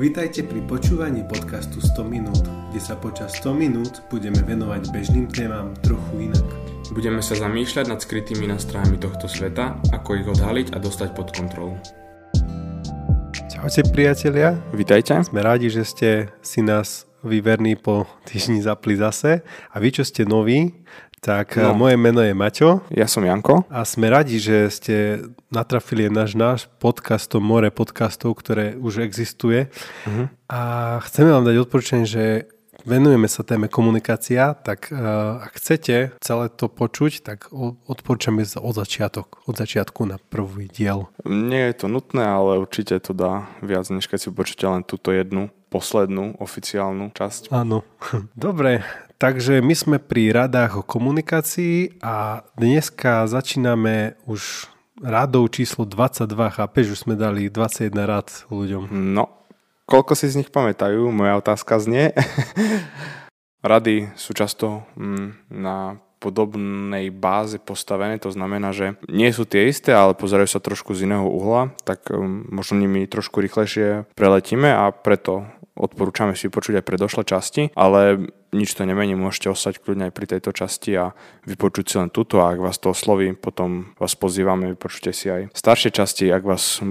Vítajte pri počúvaní podcastu 100 minút, kde sa počas 100 minút budeme venovať bežným témam trochu inak. Budeme sa zamýšľať nad skrytými nástrojami tohto sveta, ako ich odhaliť a dostať pod kontrolu. Čaute priatelia. Vítajte. Sme rádi, že ste si nás vyverní po týždni zapli zase. A vy, čo ste noví, tak no. moje meno je Maťo. Ja som Janko. A sme radi, že ste natrafili náš, náš podcast, to more podcastov, ktoré už existuje. Uh-huh. A chceme vám dať odporúčanie, že venujeme sa téme komunikácia, tak uh, ak chcete celé to počuť, tak odporúčame od začiatok, od začiatku na prvý diel. Nie je to nutné, ale určite to dá viac, než keď si počujete len túto jednu poslednú oficiálnu časť. Áno. Dobre, Takže my sme pri radách o komunikácii a dneska začíname už radou číslo 22. Chápeš, už sme dali 21 rád ľuďom. No, koľko si z nich pamätajú? Moja otázka znie. Rady sú často mm, na podobnej báze postavené, to znamená, že nie sú tie isté, ale pozerajú sa trošku z iného uhla, tak um, možno nimi trošku rýchlejšie preletíme a preto odporúčame si počuť aj predošlé časti, ale nič to nemení, môžete ostať kľudne aj pri tejto časti a vypočuť si len túto a ak vás to osloví, potom vás pozývame, vypočujte si aj staršie časti, ak vás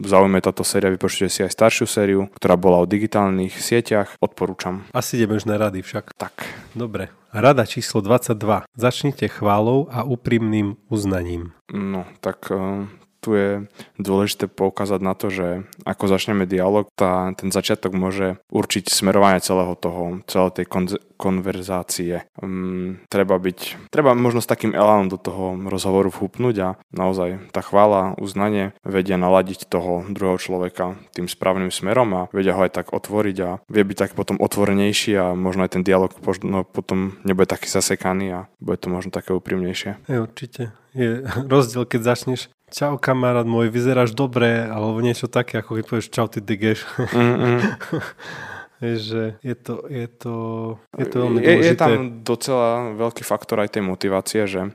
zaujme táto séria, vypočujte si aj staršiu sériu, ktorá bola o digitálnych sieťach, odporúčam. Asi ideme už na rady však. Tak. Dobre. Rada číslo 22. Začnite chválou a úprimným uznaním. No, tak eh, tu je dôležité poukázať na to, že ako začneme dialog, tá, ten začiatok môže určiť smerovanie celého toho, celej tej kon- konverzácie. Um, treba byť, treba možno s takým elánom do toho rozhovoru vhupnúť a naozaj tá chvála, uznanie vedia naladiť toho druhého človeka tým správnym smerom a vedia ho aj tak otvoriť a vie byť tak potom otvorenejší a možno aj ten dialog no, potom nebude taký zasekaný a bude to možno také úprimnejšie. Je, určite. Je rozdiel, keď začneš čau kamarát môj, vyzeráš dobre, alebo niečo také, ako keď povieš čau ty digeš. Mm-hmm. že je to, je to, je to veľmi je, je tam docela veľký faktor aj tej motivácie, že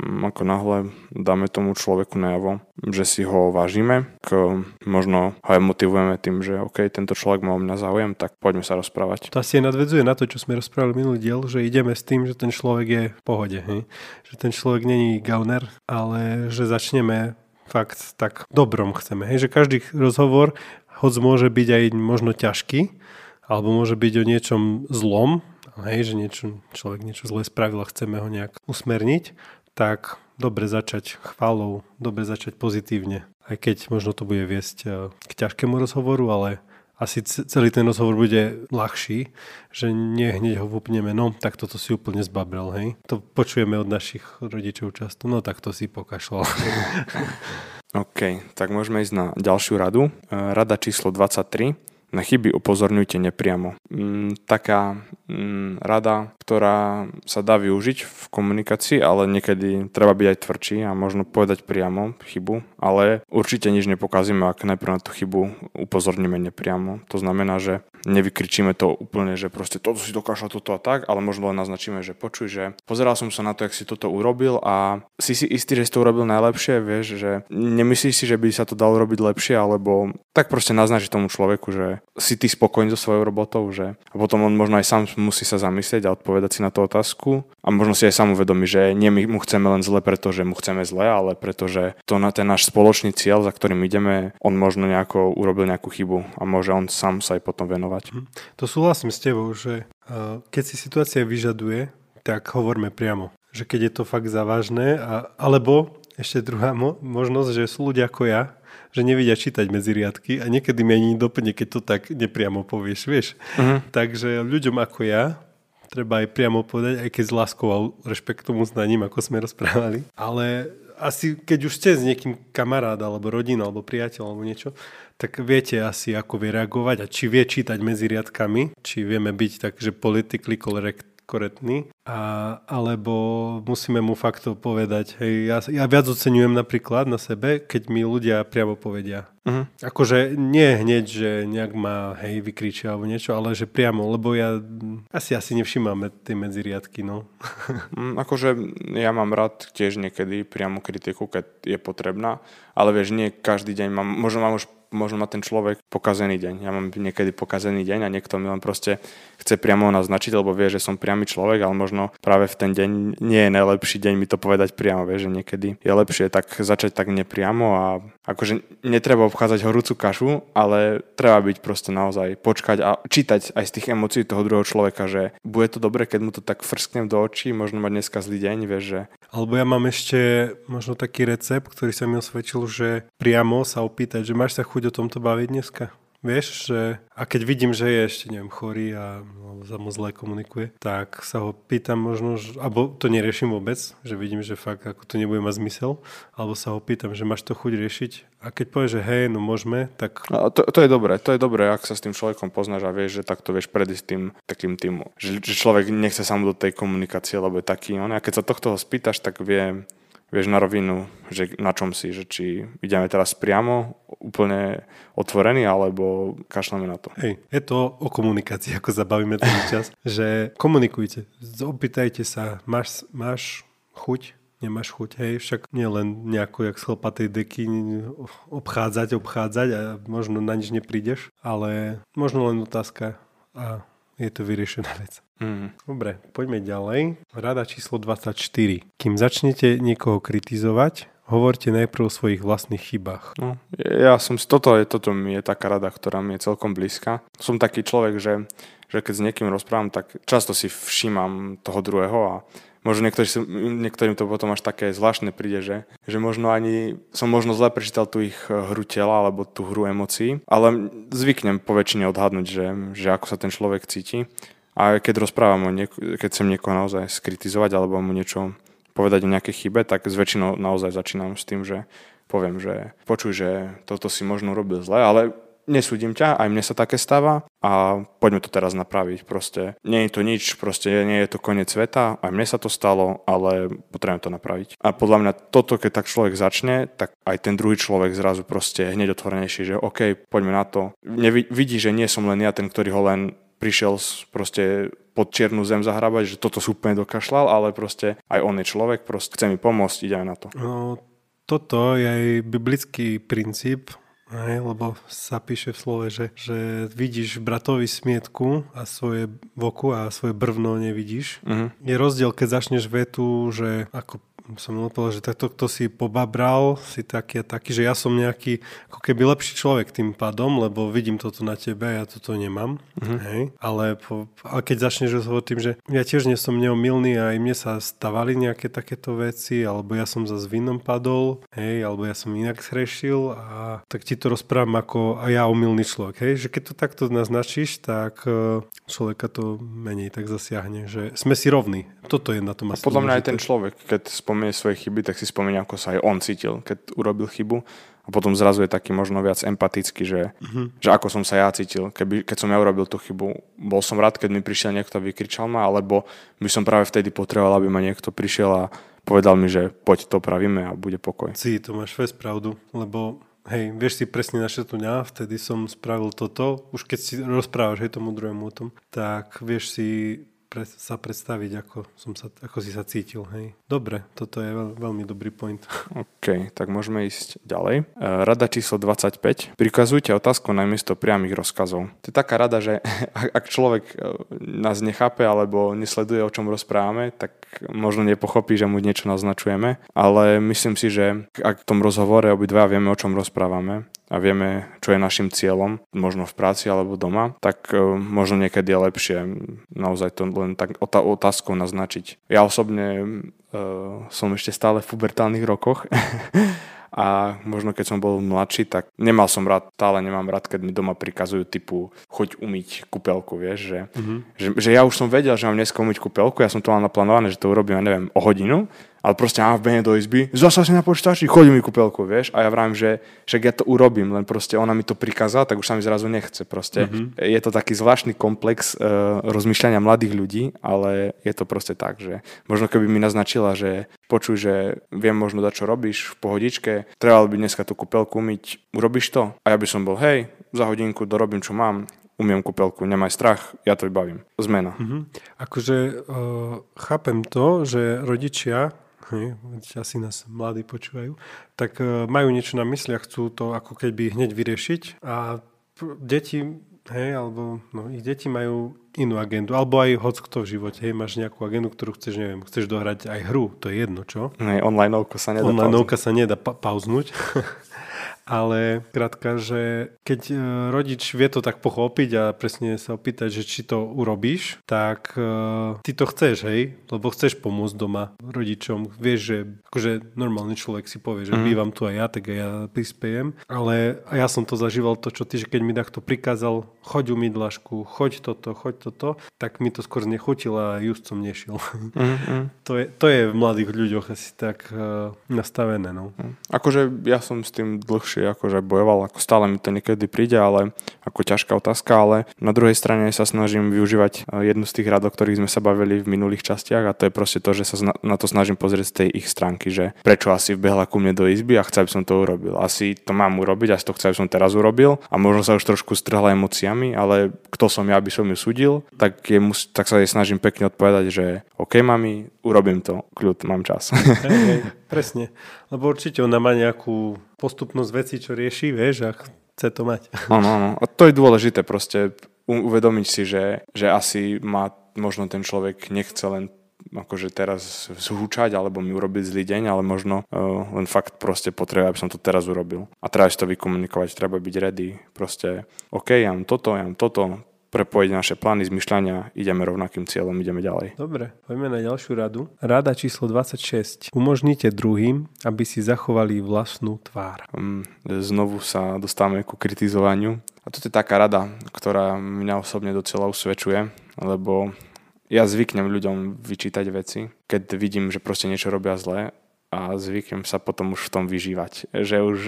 ako náhle dáme tomu človeku najavo, že si ho vážime, k, možno ho aj motivujeme tým, že OK, tento človek má o mňa záujem, tak poďme sa rozprávať. To asi nadvedzuje na to, čo sme rozprávali minulý diel, že ideme s tým, že ten človek je v pohode, hej? že ten človek není gauner, ale že začneme fakt tak dobrom chceme. Hej? Že každý rozhovor, hoď môže byť aj možno ťažký, alebo môže byť o niečom zlom, hej, že niečo, človek niečo zlé spravil a chceme ho nejak usmerniť, tak dobre začať chválou, dobre začať pozitívne. Aj keď možno to bude viesť e, k ťažkému rozhovoru, ale asi celý ten rozhovor bude ľahší, že nie hneď ho vúpneme, no tak toto si úplne zbabrel, hej. To počujeme od našich rodičov často, no tak to si pokašľal. OK, tak môžeme ísť na ďalšiu radu. E, rada číslo 23 na chyby upozorňujte nepriamo. Mm, taká mm, rada, ktorá sa dá využiť v komunikácii, ale niekedy treba byť aj tvrdší a možno povedať priamo chybu, ale určite nič nepokazíme, ak najprv na tú chybu upozorníme nepriamo. To znamená, že nevykričíme to úplne, že proste toto si dokáža toto a tak, ale možno len naznačíme, že počuj, že pozeral som sa na to, jak si toto urobil a si si istý, že si to urobil najlepšie, vieš, že nemyslíš si, že by sa to dalo robiť lepšie, alebo tak proste naznačiť tomu človeku, že si ty spokojný so svojou robotou, že a potom on možno aj sám musí sa zamyslieť a odpovedať si na tú otázku a možno si aj sám uvedomí, že nie my mu chceme len zle, pretože mu chceme zle, ale pretože to na ten náš spoločný cieľ, za ktorým ideme, on možno nejako urobil nejakú chybu a môže on sám sa aj potom venovať. Hm. To súhlasím s tebou, že keď si situácia vyžaduje, tak hovorme priamo. Že keď je to fakt závažné, a, alebo ešte druhá mo- možnosť, že sú ľudia ako ja, že nevedia čítať medzi riadky a niekedy mi ani doplne, keď to tak nepriamo povieš, vieš. Uh-huh. Takže ľuďom ako ja treba aj priamo povedať, aj keď s láskou a rešpektom uznaním, ako sme rozprávali. Ale asi keď už ste s niekým kamarát, alebo rodina, alebo priateľ, alebo niečo, tak viete asi, ako vie reagovať a či vie čítať medzi riadkami, či vieme byť tak, že politically correct korektný, a, alebo musíme mu fakt to povedať. Hej, ja, ja viac oceňujem napríklad na sebe, keď mi ľudia priamo povedia. Uh-huh. Akože nie hneď, že nejak ma hej vykričia alebo niečo, ale že priamo, lebo ja asi asi nevšímame tie medziriadky, no. mm, akože ja mám rád tiež niekedy priamo kritiku, keď je potrebná, ale vieš, nie každý deň mám, možno mám už možno má ten človek pokazený deň. Ja mám niekedy pokazený deň a niekto mi len proste chce priamo naznačiť, lebo vie, že som priamy človek, ale možno práve v ten deň nie je najlepší deň mi to povedať priamo, vie, že niekedy je lepšie tak začať tak nepriamo a akože netreba obchádzať horúcu kašu, ale treba byť proste naozaj počkať a čítať aj z tých emócií toho druhého človeka, že bude to dobre, keď mu to tak frsknem do očí, možno mať dneska zlý deň, vieš, že... Alebo ja mám ešte možno taký recept, ktorý sa mi osvedčil, že priamo sa opýtať, že máš sa chuť o tomto baviť dneska? Vieš, že a keď vidím, že je ešte, neviem, chorý a no, za mu zle komunikuje, tak sa ho pýtam možno, že, alebo to neriešim vôbec, že vidím, že fakt ako to nebude mať zmysel, alebo sa ho pýtam, že máš to chuť riešiť a keď povie, že hej, no môžeme, tak... A to, to je dobré, to je dobré, ak sa s tým človekom poznáš a vieš, že takto vieš predísť tým takým tým, že, že človek nechce sa mu do tej komunikácie, lebo je taký on. A keď sa tohto spýtaš, tak vie, vieš na rovinu, že na čom si, že či ideme teraz priamo, úplne otvorený, alebo kašľame na to. Hej, je to o komunikácii, ako zabavíme ten čas, že komunikujte, opýtajte sa, máš, máš chuť, nemáš chuť, hej, však nie len nejako jak z chlpatej deky obchádzať, obchádzať a možno na nič neprídeš, ale možno len otázka a je to vyriešená vec. Mm. Dobre, poďme ďalej. Rada číslo 24. Kým začnete niekoho kritizovať, hovorte najprv o svojich vlastných chybách. No, ja som toto je, toto je taká rada, ktorá mi je celkom blízka. Som taký človek, že, že keď s niekým rozprávam, tak často si všímam toho druhého a možno niektorý, niektorým to potom až také zvláštne príde, že, že možno ani som možno zle prečítal tú ich hru tela alebo tú hru emócií, ale zvyknem po väčšine odhadnúť, že, že ako sa ten človek cíti a keď rozprávam niek- keď chcem niekoho naozaj skritizovať alebo mu niečo povedať o nejakej chybe, tak s naozaj začínam s tým, že poviem, že počuj, že toto si možno robil zle, ale nesúdim ťa, aj mne sa také stáva a poďme to teraz napraviť. Proste nie je to nič, proste nie je to koniec sveta, aj mne sa to stalo, ale potrebujem to napraviť. A podľa mňa toto, keď tak človek začne, tak aj ten druhý človek zrazu proste hneď otvorenejší, že OK, poďme na to. Vidí, že nie som len ja ten, ktorý ho len prišiel proste pod čiernu zem zahrabať, že toto sú úplne dokašľal, ale proste aj on je človek, proste chce mi pomôcť, ide aj na to. No, toto je aj biblický princíp, aj, lebo sa píše v slove, že, že vidíš bratovi smietku a svoje voku a svoje brvno nevidíš. Uh-huh. Je rozdiel, keď začneš vetu, že ako som odpovedal, že takto kto si pobabral, si taký a taký, že ja som nejaký ako keby lepší človek tým pádom, lebo vidím toto na tebe a ja toto nemám. Uh-huh. Hej. Ale, po, ale keď začneš hovoriť tým, že ja tiež nie som neomilný a aj mne sa stavali nejaké takéto veci, alebo ja som za vinom padol, hej, alebo ja som inak zhrešil a tak ti to rozprávam ako a ja omilný človek. Hej. Že keď to takto naznačíš, tak e, človeka to menej tak zasiahne, že sme si rovní. Toto je na tom asi. Podľa mňa aj ten človek, keď spomenie svoje chyby, tak si spomenie, ako sa aj on cítil, keď urobil chybu a potom zrazu je taký možno viac empatický, že, uh-huh. že ako som sa ja cítil, keby, keď som ja urobil tú chybu. Bol som rád, keď mi prišiel niekto a vykričal ma, alebo by som práve vtedy potreboval, aby ma niekto prišiel a povedal mi, že poď to pravíme a bude pokoj. Si, to máš fest pravdu, lebo hej, vieš si presne tu ja, vtedy som spravil toto, už keď si rozprávaš hej tomu druhému o tom, tak vieš si pre, sa predstaviť, ako, som sa, ako si sa cítil. Hej. Dobre, toto je veľ, veľmi dobrý point. OK, tak môžeme ísť ďalej. E, rada číslo 25. Prikazujte otázku namiesto priamých rozkazov. To je taká rada, že ak človek e, nás nechápe alebo nesleduje, o čom rozprávame, tak možno nepochopí, že mu niečo naznačujeme, ale myslím si, že ak v tom rozhovore obidva vieme, o čom rozprávame, a vieme, čo je našim cieľom, možno v práci alebo doma, tak e, možno niekedy je lepšie naozaj to len tak otázkou naznačiť. Ja osobne uh, som ešte stále v pubertálnych rokoch a možno keď som bol mladší, tak nemal som rád, stále nemám rád, keď mi doma prikazujú typu choď umyť kúpelku, vieš, že, mm-hmm. že, že ja už som vedel, že mám dneska umyť kúpelku, ja som to mal naplánované, že to urobím, ja neviem, o hodinu ale proste mám v bene do izby, zasa si na počítači, chodí mi kúpelku, vieš, a ja vravím, že však ja to urobím, len proste ona mi to prikázala, tak už sa mi zrazu nechce, proste. Mm-hmm. Je to taký zvláštny komplex uh, rozmýšľania mladých ľudí, ale je to proste tak, že možno keby mi naznačila, že počuj, že viem možno dať, čo robíš v pohodičke, trebalo by dneska tú kúpelku umyť, urobíš to? A ja by som bol, hej, za hodinku dorobím, čo mám, umiem kúpelku, nemaj strach, ja to vybavím. Zmena. Mm-hmm. Akože uh, chápem to, že rodičia hej, asi nás mladí počúvajú, tak e, majú niečo na mysli a chcú to ako keby hneď vyriešiť a deti, hej, alebo no, ich deti majú inú agendu, alebo aj hoc kto v živote, hej, máš nejakú agendu, ktorú chceš, neviem, chceš dohrať aj hru, to je jedno, čo? Nej, online sa nedá Online sa nedá pa- pauznúť. ale krátka, že keď e, rodič vie to tak pochopiť a presne sa opýtať, že či to urobíš, tak uh, ty to chceš, hej? Lebo chceš pomôcť doma rodičom. Vieš, že akože normálny človek si povie, že mm. bývam tu aj ja, tak aj ja prispiejem. Ale a ja som to zažíval to, čo ty, že keď mi takto prikázal, choď umyť dlažku, choď toto, choď toto, tak mi to skôr nechutilo a just som nešiel. Mm, mm. to, je, to je v mladých ľuďoch asi tak uh, nastavené. No. Mm. Akože ja som s tým dlhšie dlhšie akože bojoval, ako stále mi to niekedy príde, ale ako ťažká otázka, ale na druhej strane sa snažím využívať e, jednu z tých rád, o ktorých sme sa bavili v minulých častiach a to je proste to, že sa na to snažím pozrieť z tej ich stránky, že prečo asi vbehla ku mne do izby a chce, aby som to urobil. Asi to mám urobiť, asi to chce, aby som teraz urobil a možno sa už trošku strhla emóciami, ale kto som ja, aby som ju súdil, tak, je, tak sa jej snažím pekne odpovedať, že OK, mami, urobím to, kľud, mám čas. Hey, presne. Lebo určite ona má nejakú postupnosť veci, čo rieši, vieš, a chce to mať. Áno, áno. A to je dôležité proste uvedomiť si, že, že asi má možno ten človek nechce len akože teraz zhúčať alebo mi urobiť zlý deň, ale možno uh, len fakt proste potrebuje, aby som to teraz urobil. A treba si to vykomunikovať, treba byť ready. Proste, OK, ja mám toto, ja mám toto, prepojiť naše plány, zmyšľania, ideme rovnakým cieľom, ideme ďalej. Dobre, poďme na ďalšiu radu. Rada číslo 26. Umožnite druhým, aby si zachovali vlastnú tvár. Um, znovu sa dostávame ku kritizovaniu. A toto je taká rada, ktorá mňa osobne docela usvedčuje, lebo ja zvyknem ľuďom vyčítať veci, keď vidím, že proste niečo robia zle a zvyknem sa potom už v tom vyžívať. Že už,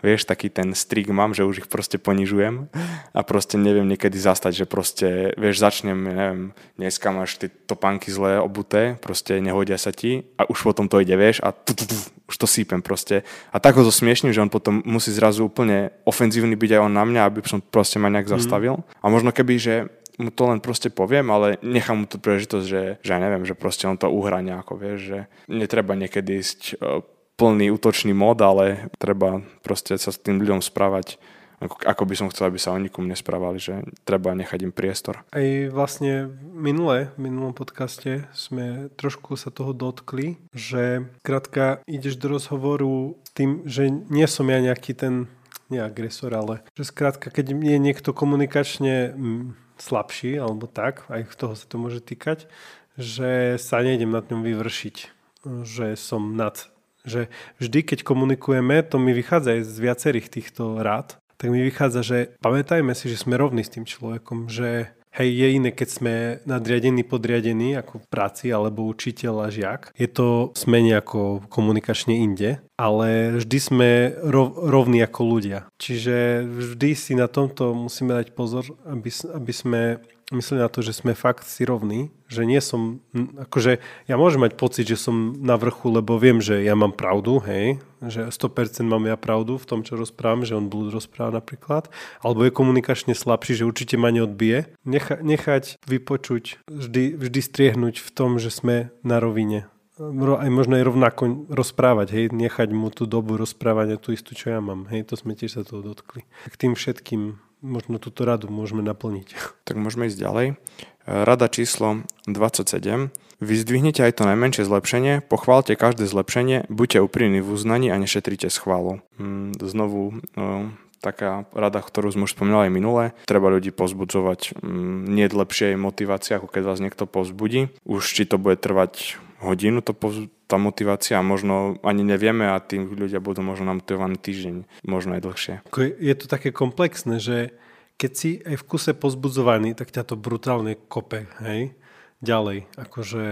vieš, taký ten strik mám, že už ich proste ponižujem a proste neviem niekedy zastať, že proste, vieš, začnem, neviem, dneska máš tie topánky zlé obuté, proste nehodia sa ti a už potom to ide, vieš, a tu, tu, tu, už to sípem proste. A tak ho zosmiešním, že on potom musí zrazu úplne ofenzívny byť aj on na mňa, aby som proste ma nejak mhm. zastavil. Mm. A možno keby, že mu to len proste poviem, ale nechám mu tú príležitosť, že, že ja neviem, že proste on to uhrá nejako, vieš, že netreba niekedy ísť e, plný útočný mod, ale treba proste sa s tým ľuďom správať ako, ako by som chcel, aby sa oni ku mne správali, že treba nechať im priestor. Aj vlastne minule, v minulom podcaste sme trošku sa toho dotkli, že krátka ideš do rozhovoru s tým, že nie som ja nejaký ten nie agresor, ale že skrátka, keď je niekto komunikačne slabší, alebo tak, aj toho sa to môže týkať, že sa nejdem nad ňom vyvršiť, že som nad. Že vždy, keď komunikujeme, to mi vychádza aj z viacerých týchto rád, tak mi vychádza, že pamätajme si, že sme rovní s tým človekom, že Hej, je iné, keď sme nadriadení, podriadení ako práci alebo učiteľ a žiak. Je to sme nejako komunikačne inde, ale vždy sme rov, rovní ako ľudia. Čiže vždy si na tomto musíme dať pozor, aby, aby sme mysleli na to, že sme fakt si rovní, že nie som, akože ja môžem mať pocit, že som na vrchu, lebo viem, že ja mám pravdu, hej, že 100% mám ja pravdu v tom, čo rozprávam, že on blúd rozpráva napríklad, alebo je komunikačne slabší, že určite ma neodbije. Necha, nechať vypočuť, vždy, vždy striehnúť v tom, že sme na rovine aj možno aj rovnako rozprávať, hej, nechať mu tú dobu rozprávania, tú istú, čo ja mám, hej, to sme tiež sa toho dotkli. K tým všetkým možno túto radu môžeme naplniť. Tak môžeme ísť ďalej. Rada číslo 27. Vyzdvihnite aj to najmenšie zlepšenie, pochválte každé zlepšenie, buďte úprimní v uznaní a nešetrite s chválou. Mm, znovu no, taká rada, ktorú sme už spomínali aj minule. Treba ľudí pozbudzovať mm, nie lepšej motivácie, ako keď vás niekto pozbudí. Už či to bude trvať hodinu, to poz- tá motivácia možno ani nevieme a tí ľudia budú možno namotivovaní týždeň, možno aj dlhšie. Je to také komplexné, že keď si aj v kuse pozbudzovaný, tak ťa to brutálne kope, hej? Ďalej, akože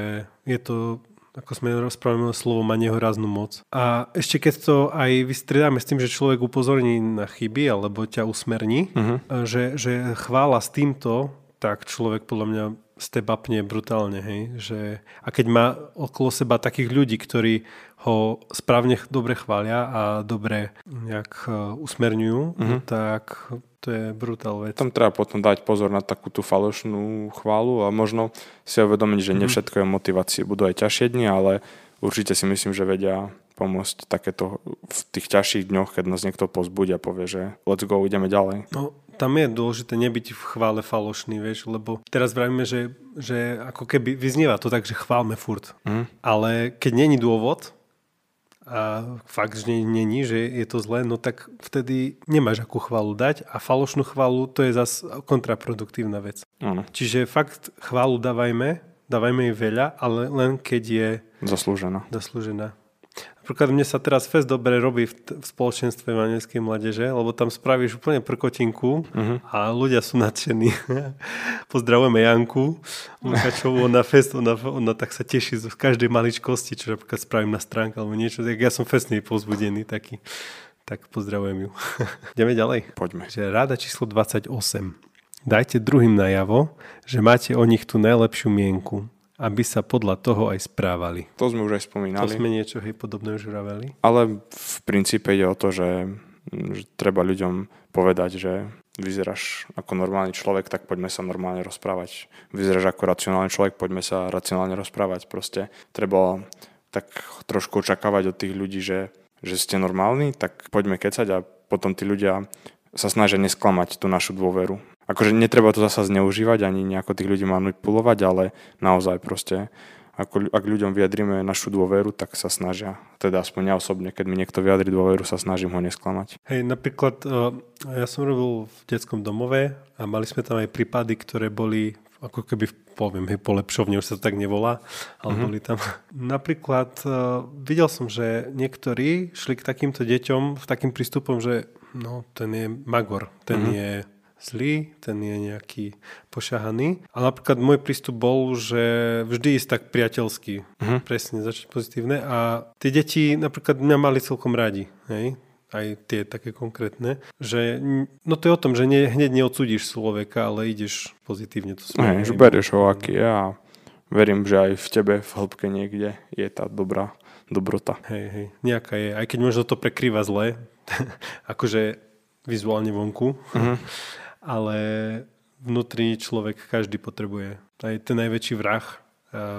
je to ako sme rozprávali, slovo má nehoráznú moc. A ešte keď to aj vystriedáme s tým, že človek upozorní na chyby alebo ťa usmerní, uh-huh. že, že chvála s týmto, tak človek podľa mňa stebapne brutálne, hej, že a keď má okolo seba takých ľudí, ktorí ho správne dobre chvália a dobre nejak e, usmerňujú, mm-hmm. tak to je brutál vec. Tam treba potom dať pozor na takú tú falošnú chválu a možno si uvedomiť, že mm-hmm. nie mhm. je motivácie. Budú aj ťažšie dni, ale určite si myslím, že vedia pomôcť takéto v tých ťažších dňoch, keď nás niekto pozbudia a povie, že let's go, ideme ďalej. No, tam je dôležité nebyť v chvále falošný, vieš, lebo teraz vravíme, že, že ako keby vyznieva to tak, že chválme furt. Mm. Ale keď není dôvod, a fakt, že není, že je to zlé, no tak vtedy nemáš akú chválu dať a falošnú chválu to je zase kontraproduktívna vec. Ano. Čiže fakt chválu dávajme, dávajme jej veľa, ale len keď je zaslúžená. zaslúžená. Napríklad mne sa teraz fest dobre robí v, v spoločenstve maneckej mládeže, lebo tam spravíš úplne prkotinku uh-huh. a ľudia sú nadšení. Pozdravujeme Janku Lukačovú, ona fest, ona, ona tak sa teší z každej maličkosti, čo napríklad spravím na stránke alebo niečo, tak ja som festný pozbudený taký. Tak pozdravujem ju. Ideme ďalej. Poďme. Že ráda číslo 28. Dajte druhým najavo, že máte o nich tú najlepšiu mienku aby sa podľa toho aj správali. To sme už aj spomínali. To sme niečo hej, podobné už vraveli. Ale v princípe ide o to, že, že treba ľuďom povedať, že vyzeráš ako normálny človek, tak poďme sa normálne rozprávať. Vyzeráš ako racionálny človek, poďme sa racionálne rozprávať. Proste treba tak trošku očakávať od tých ľudí, že, že ste normálni, tak poďme kecať a potom tí ľudia sa snažia nesklamať tú našu dôveru akože netreba to zasa zneužívať ani nejako tých ľudí manipulovať, ale naozaj proste ako, ak ľuďom vyjadrime našu dôveru, tak sa snažia, teda aspoň ja osobne, keď mi niekto vyjadri dôveru, sa snažím ho nesklamať. Hej, napríklad e, ja som robil v detskom domove a mali sme tam aj prípady, ktoré boli ako keby, poviem, hej, polepšovne, už sa to tak nevolá, ale mm-hmm. boli tam. Napríklad uh, videl som, že niektorí šli k takýmto deťom v takým prístupom, že no, ten je magor, ten mm-hmm. je zlý, ten je nejaký pošahaný. A napríklad môj prístup bol, že vždy ísť tak priateľský, uh-huh. presne, začať pozitívne. A tie deti napríklad mňa mali celkom radi, hej? aj tie také konkrétne, že no to je o tom, že ne, hneď neodsudíš človeka, ale ideš pozitívne to smerom. že berieš ho aký a verím, že aj v tebe v hĺbke niekde je tá dobrá dobrota. Hej, hej, nejaká je. Aj keď možno to prekrýva zle, akože vizuálne vonku, uh-huh ale vnútri človek každý potrebuje. Aj ten najväčší vrah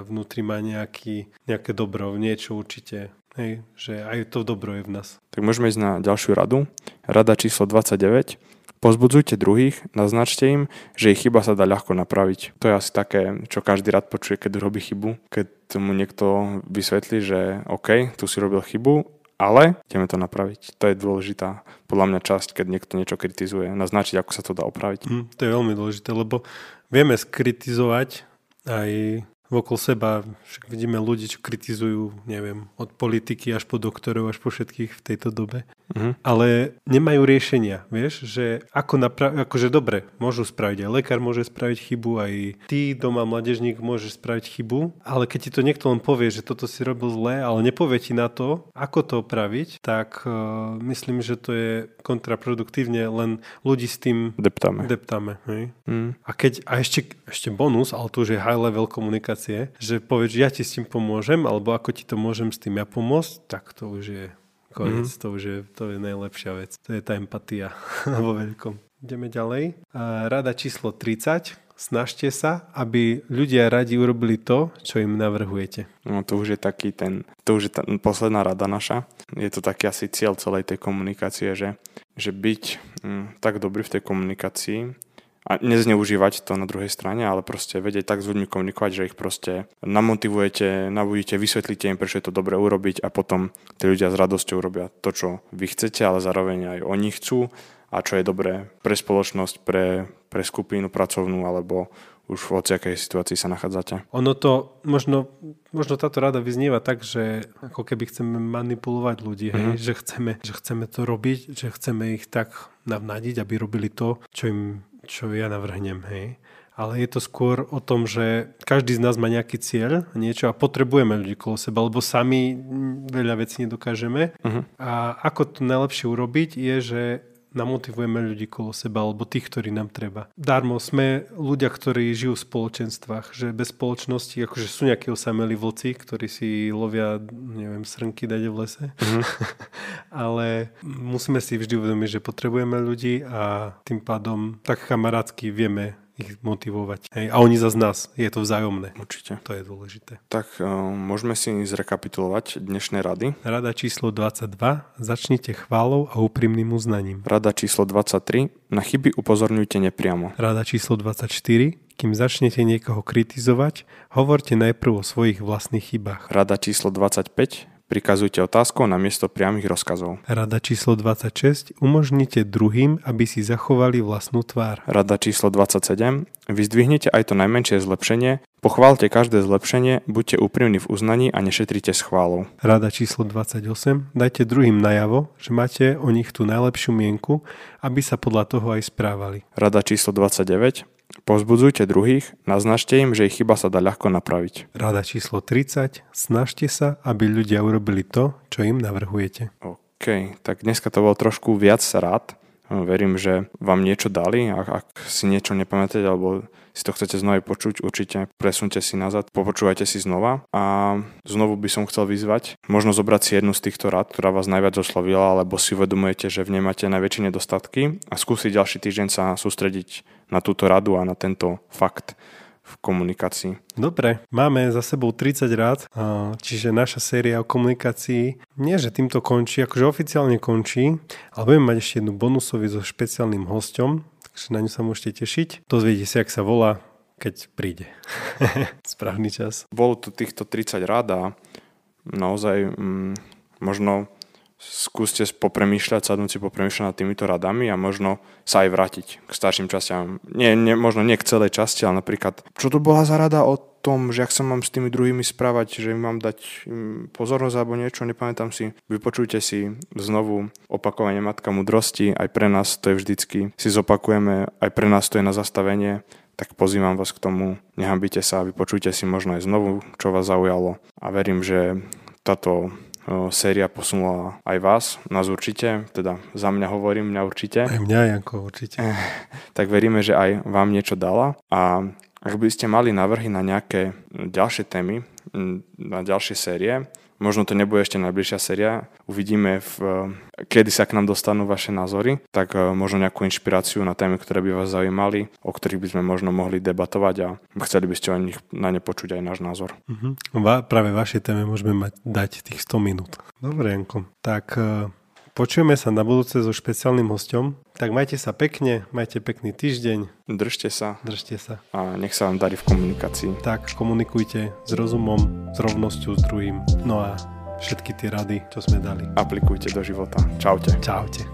vnútri má nejaký, nejaké dobro, niečo určite. Hej, že aj to dobro je v nás. Tak môžeme ísť na ďalšiu radu. Rada číslo 29. Pozbudzujte druhých, naznačte im, že ich chyba sa dá ľahko napraviť. To je asi také, čo každý rád počuje, keď robí chybu. Keď mu niekto vysvetlí, že OK, tu si robil chybu, ale ideme to napraviť. To je dôležitá podľa mňa časť, keď niekto niečo kritizuje, naznačiť, ako sa to dá opraviť. Mm, to je veľmi dôležité, lebo vieme skritizovať aj okolo seba, však vidíme ľudí, čo kritizujú, neviem, od politiky až po doktorov, až po všetkých v tejto dobe. Uh-huh. Ale nemajú riešenia, vieš, že ako napraviť, akože dobre, môžu spraviť, aj lekár môže spraviť chybu, aj ty doma mladežník môže spraviť chybu, ale keď ti to niekto len povie, že toto si robil zle, ale nepovie ti na to, ako to opraviť, tak uh, myslím, že to je kontraproduktívne, len ľudí s tým deptáme. deptáme hej? Mm. A keď, a ešte, ešte bonus, ale to už je high level komunikácie, že povieš, ja ti s tým pomôžem, alebo ako ti to môžem s tým ja pomôcť, tak to už je Koniec, mm-hmm. to už je, to je najlepšia vec. To je tá empatia vo veľkom. Ideme ďalej. Rada číslo 30. Snažte sa, aby ľudia radi urobili to, čo im navrhujete. No to už je taký ten, to už je tá posledná rada naša. Je to taký asi cieľ celej tej komunikácie, že, že byť mm, tak dobrý v tej komunikácii, a nezneužívať to na druhej strane, ale proste vedieť tak s ľuďmi komunikovať, že ich proste namotivujete, nabudíte, vysvetlíte im, prečo je to dobre urobiť a potom tí ľudia s radosťou robia to, čo vy chcete, ale zároveň aj oni chcú a čo je dobré pre spoločnosť, pre, pre skupinu pracovnú alebo už v hociakej situácii sa nachádzate. Ono to, možno, možno táto rada vyznieva tak, že ako keby chceme manipulovať ľudí, hej? Mm-hmm. Že, chceme, že chceme to robiť, že chceme ich tak navnadiť, aby robili to, čo im čo ja navrhnem, hej. Ale je to skôr o tom, že každý z nás má nejaký cieľ, niečo a potrebujeme ľudí kolo seba, lebo sami veľa vecí nedokážeme. Uh-huh. A ako to najlepšie urobiť je, že namotivujeme ľudí kolo seba, alebo tých, ktorí nám treba. Darmo sme ľudia, ktorí žijú v spoločenstvách, že bez spoločnosti, akože sú nejakí osamelí vlci, ktorí si lovia, neviem, srnky dať v lese, mm-hmm. ale musíme si vždy uvedomiť, že potrebujeme ľudí a tým pádom tak kamarátsky vieme ich motivovať. Hej. A oni za nás. Je to vzájomné. Určite. To je dôležité. Tak uh, môžeme si zrekapitulovať dnešné rady. Rada číslo 22. Začnite chválou a úprimným uznaním. Rada číslo 23. Na chyby upozorňujte nepriamo. Rada číslo 24. Kým začnete niekoho kritizovať, hovorte najprv o svojich vlastných chybách. Rada číslo 25. Prikazujte otázkou na miesto priamých rozkazov. Rada číslo 26. Umožnite druhým, aby si zachovali vlastnú tvár. Rada číslo 27. Vyzdvihnite aj to najmenšie zlepšenie, pochválte každé zlepšenie, buďte úprimní v uznaní a nešetrite s chválou. Rada číslo 28. Dajte druhým najavo, že máte o nich tú najlepšiu mienku, aby sa podľa toho aj správali. Rada číslo 29. Povzbudzujte druhých, naznačte im, že ich chyba sa dá ľahko napraviť. Rada číslo 30. Snažte sa, aby ľudia urobili to, čo im navrhujete. OK, tak dneska to bolo trošku viac rád. Verím, že vám niečo dali. Ak, ak si niečo nepamätáte alebo si to chcete znova počuť, určite presunte si nazad, popočúvajte si znova. A znovu by som chcel vyzvať, možno zobrať si jednu z týchto rád, ktorá vás najviac oslovila, alebo si uvedomujete, že v nej máte najväčšie nedostatky a skúsiť ďalší týždeň sa sústrediť na túto radu a na tento fakt v komunikácii. Dobre, máme za sebou 30 rád, čiže naša séria o komunikácii nie, že týmto končí, akože oficiálne končí, ale budeme mať ešte jednu bonusový so špeciálnym hostom, takže na ňu sa môžete tešiť. Dozviete si, ak sa volá, keď príde. Správny čas. Bolo tu týchto 30 rád a naozaj mm, možno skúste popremýšľať, sadnúť si popremýšľať nad týmito radami a možno sa aj vrátiť k starším častiam. Nie, nie, možno nie k celej časti, ale napríklad, čo to bola za rada o tom, že ak sa mám s tými druhými správať, že im mám dať pozornosť alebo niečo, nepamätám si. Vypočujte si znovu opakovanie Matka mudrosti, aj pre nás to je vždycky, si zopakujeme, aj pre nás to je na zastavenie, tak pozývam vás k tomu, nehambite sa, vypočujte si možno aj znovu, čo vás zaujalo. A verím, že táto séria posunula aj vás, nás určite, teda za mňa hovorím, mňa určite. Aj mňa, Janko, určite. Tak veríme, že aj vám niečo dala a ak by ste mali návrhy na nejaké ďalšie témy, na ďalšie série, možno to nebude ešte najbližšia séria, uvidíme, v, kedy sa k nám dostanú vaše názory, tak e, možno nejakú inšpiráciu na témy, ktoré by vás zaujímali, o ktorých by sme možno mohli debatovať a chceli by ste o nich, na ne počuť aj náš názor. Uh-huh. Va, práve vašej téme môžeme mať, dať tých 100 minút. Dobre, Janko. Tak e, Počujeme sa na budúce so špeciálnym hostom. Tak majte sa pekne, majte pekný týždeň. Držte sa. Držte sa. A nech sa vám darí v komunikácii. Tak, komunikujte s rozumom, s rovnosťou s druhým. No a všetky tie rady, čo sme dali. Aplikujte do života. Čaute. Čaute.